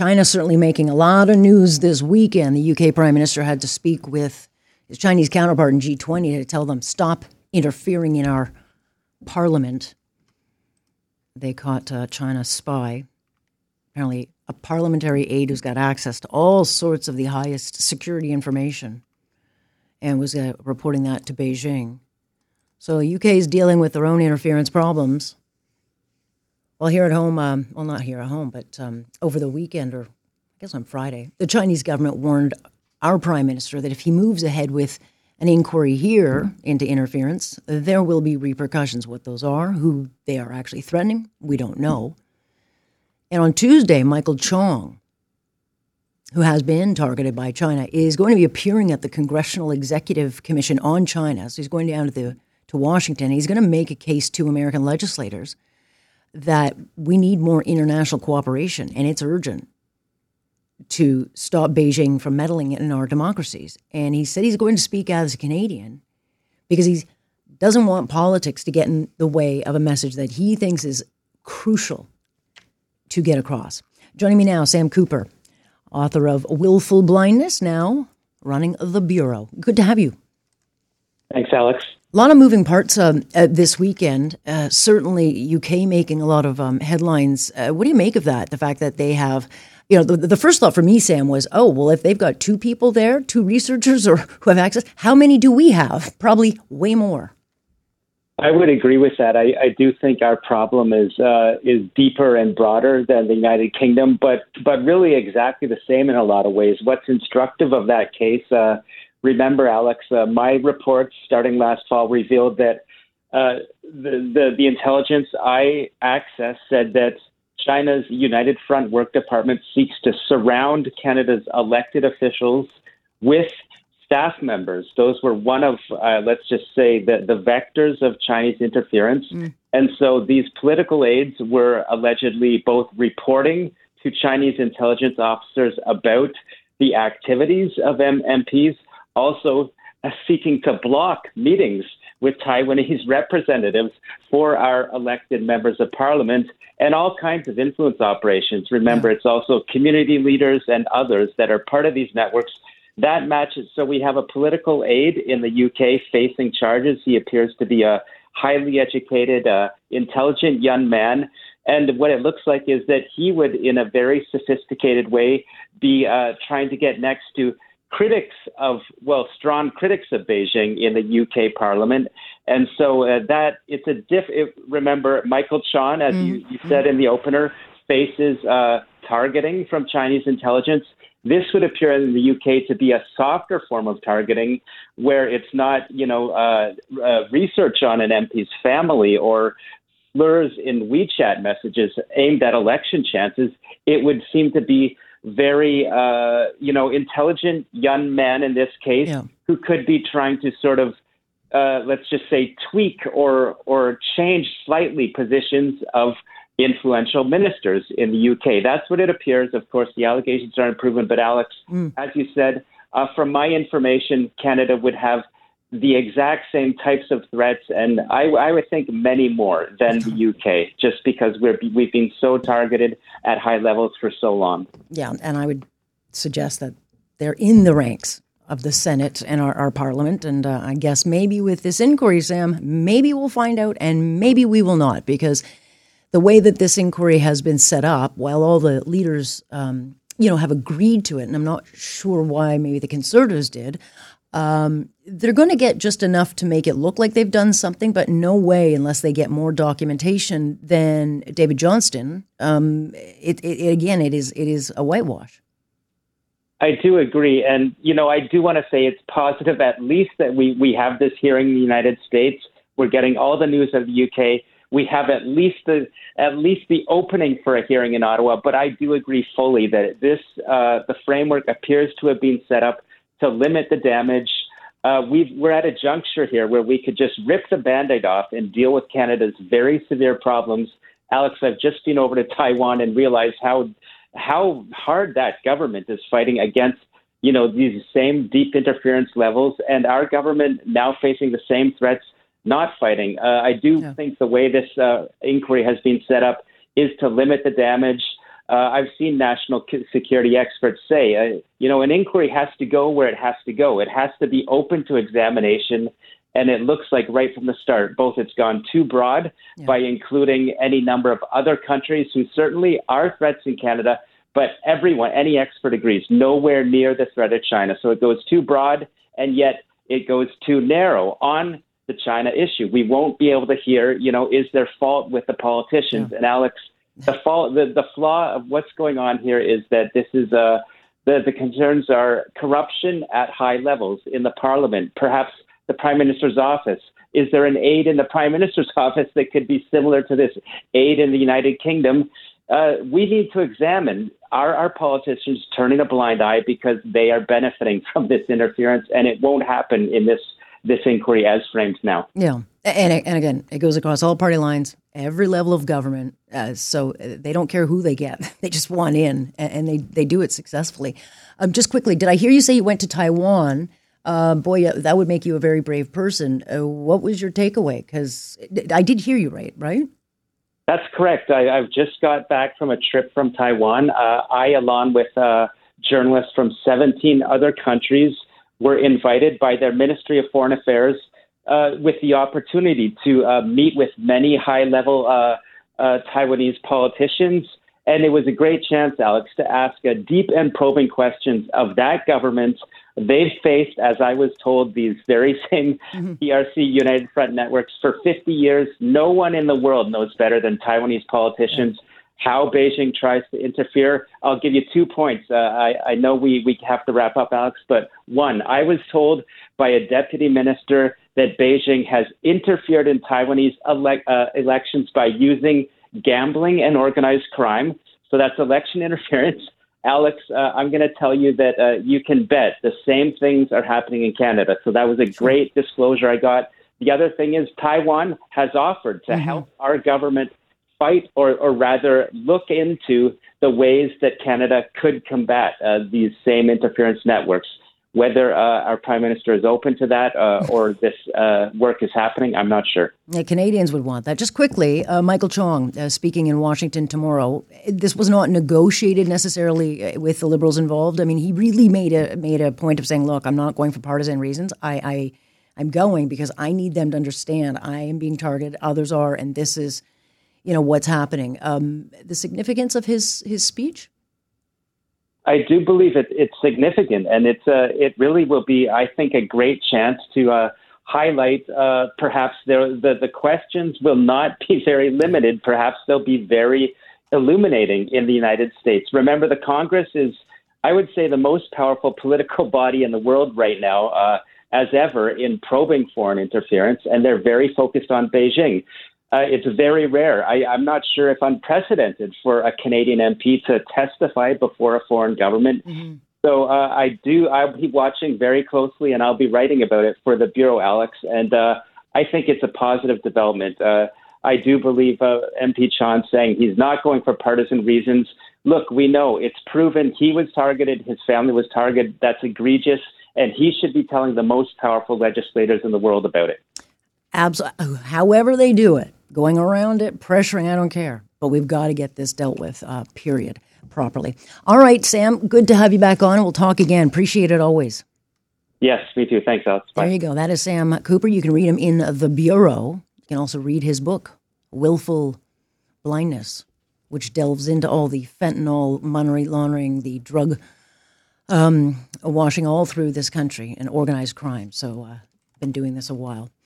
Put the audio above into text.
China certainly making a lot of news this weekend. The UK Prime Minister had to speak with his Chinese counterpart in G20 to tell them stop interfering in our parliament. They caught a China spy, apparently a parliamentary aide who's got access to all sorts of the highest security information, and was uh, reporting that to Beijing. So UK is dealing with their own interference problems. Well, here at home, um, well, not here at home, but um, over the weekend, or I guess on Friday, the Chinese government warned our prime minister that if he moves ahead with an inquiry here into interference, there will be repercussions. What those are, who they are actually threatening, we don't know. And on Tuesday, Michael Chong, who has been targeted by China, is going to be appearing at the Congressional Executive Commission on China. So he's going down to the to Washington. He's going to make a case to American legislators that we need more international cooperation, and it's urgent to stop Beijing from meddling in our democracies. And he said he's going to speak as a Canadian because he doesn't want politics to get in the way of a message that he thinks is crucial to get across. Joining me now, Sam Cooper, author of Willful Blindness, now running the Bureau. Good to have you. Thanks, Alex. A lot of moving parts um, uh, this weekend. Uh, certainly, UK making a lot of um, headlines. Uh, what do you make of that? The fact that they have, you know, the, the, first thought for me, Sam, was, oh, well, if they've got two people there, two researchers or who have access, how many do we have? Probably way more. I would agree with that. I, I do think our problem is uh, is deeper and broader than the United Kingdom, but but really exactly the same in a lot of ways. What's instructive of that case? Remember, Alex, uh, my reports starting last fall revealed that uh, the, the, the intelligence I accessed said that China's United Front Work Department seeks to surround Canada's elected officials with staff members. Those were one of, uh, let's just say, the, the vectors of Chinese interference. Mm. And so these political aides were allegedly both reporting to Chinese intelligence officers about the activities of M- MPs also uh, seeking to block meetings with Taiwanese representatives for our elected members of parliament and all kinds of influence operations. Remember, yeah. it's also community leaders and others that are part of these networks. That matches. So we have a political aide in the UK facing charges. He appears to be a highly educated, uh, intelligent young man. And what it looks like is that he would, in a very sophisticated way, be uh, trying to get next to critics of, well, strong critics of Beijing in the UK Parliament. And so uh, that it's a diff. It, remember, Michael Chong, as mm-hmm. you, you, said in the opener, faces uh, targeting from Chinese intelligence. This would appear in the UK to be a softer form of targeting, where it's not, you know, uh, uh research on an MP's family or slurs in WeChat messages aimed at election chances. It would seem to be very, uh, you know, intelligent young men in this case yeah. who could be trying to sort of, uh, let's just say, tweak or or change slightly positions of influential ministers in the UK. That's what it appears. Of course, the allegations aren't proven, but Alex, mm. as you said, uh, from my information, Canada would have the exact same types of threats, and I, I, would think many more than the UK, just because we're we've been so targeted at high levels for so long. Yeah, and I would suggest that they're in the ranks of the Senate and our, our Parliament, and uh, I guess maybe with this inquiry, Sam, maybe we'll find out, and maybe we will not, because the way that this inquiry has been set up, while all the leaders. Um, you know, have agreed to it, and I'm not sure why. Maybe the Conservatives did um, they're going to get just enough to make it look like they've done something, but no way unless they get more documentation than David Johnston. Um, it, it, again, it is it is a whitewash. I do agree, and you know, I do want to say it's positive at least that we we have this hearing in the United States. We're getting all the news of the UK. We have at least the at least the opening for a hearing in Ottawa. But I do agree fully that this uh, the framework appears to have been set up to limit the damage. Uh, we are at a juncture here where we could just rip the band aid off and deal with Canada's very severe problems. Alex, I've just been over to Taiwan and realized how how hard that government is fighting against you know these same deep interference levels, and our government now facing the same threats, not fighting. Uh, I do yeah. think the way this uh, inquiry has been set up is to limit the damage uh, I've seen national security experts say, uh, you know, an inquiry has to go where it has to go. It has to be open to examination. And it looks like right from the start, both it's gone too broad yeah. by including any number of other countries who certainly are threats in Canada, but everyone, any expert agrees, nowhere near the threat of China. So it goes too broad, and yet it goes too narrow on the China issue. We won't be able to hear, you know, is there fault with the politicians? Yeah. And Alex, the fault, the, the flaw of what's going on here is that this is a the, the concerns are corruption at high levels in the parliament, perhaps the prime minister's office. Is there an aide in the prime minister's office that could be similar to this aide in the United Kingdom? Uh, we need to examine are our politicians turning a blind eye because they are benefiting from this interference, and it won't happen in this this inquiry as framed now. Yeah, and and again, it goes across all party lines, every level of government. Uh, so they don't care who they get; they just want in, and they they do it successfully. Um, just quickly, did I hear you say you went to Taiwan? Uh, boy, that would make you a very brave person. Uh, what was your takeaway? Because I did hear you right, right? That's correct. I, have just got back from a trip from Taiwan. Uh, I, along with uh, journalists from 17 other countries, were invited by their Ministry of Foreign Affairs uh, with the opportunity to uh, meet with many high level uh, uh, Taiwanese politicians. And it was a great chance, Alex, to ask deep and probing questions of that government. They've faced, as I was told, these very same mm-hmm. PRC United Front networks for 50 years. No one in the world knows better than Taiwanese politicians. Yeah how Beijing tries to interfere. I'll give you two points. Uh, I, I know we, we have to wrap up, Alex, but one, I was told by a deputy minister that Beijing has interfered in Taiwanese ele- uh, elections by using gambling and organized crime. So that's election interference. Alex, uh, I'm going to tell you that uh, you can bet the same things are happening in Canada. So that was a great disclosure I got. The other thing is Taiwan has offered to mm-hmm. help our government fight or, or rather look into the ways that Canada could combat uh, these same interference networks. Whether uh, our prime minister is open to that uh, or this uh, work is happening, I'm not sure. Yeah, Canadians would want that. Just quickly, uh, Michael Chong uh, speaking in Washington tomorrow. This was not negotiated necessarily with the Liberals involved. I mean, he really made a made a point of saying, "Look, I'm not going for partisan reasons. I, I I'm going because I need them to understand I am being targeted. Others are, and this is." You know what's happening. Um, the significance of his his speech. I do believe it, it's significant, and it's uh, it really will be, I think, a great chance to uh, highlight. Uh, perhaps there, the the questions will not be very limited. Perhaps they'll be very illuminating in the United States. Remember, the Congress is, I would say, the most powerful political body in the world right now. Uh, as ever in probing foreign interference, and they're very focused on Beijing. Uh, it's very rare. I, I'm not sure if unprecedented for a Canadian MP to testify before a foreign government. Mm-hmm. So uh, I do. I'll be watching very closely, and I'll be writing about it for the bureau, Alex. And uh, I think it's a positive development. Uh, I do believe uh, MP Chong saying he's not going for partisan reasons. Look, we know it's proven he was targeted, his family was targeted. That's egregious, and he should be telling the most powerful legislators in the world about it. Absolutely. However they do it, going around it, pressuring, I don't care. But we've got to get this dealt with, uh, period, properly. All right, Sam, good to have you back on. We'll talk again. Appreciate it always. Yes, me too. Thanks, Alex. Bye. There you go. That is Sam Cooper. You can read him in The Bureau. You can also read his book, Willful Blindness, which delves into all the fentanyl, money laundering, the drug um, washing all through this country and organized crime. So, uh, been doing this a while.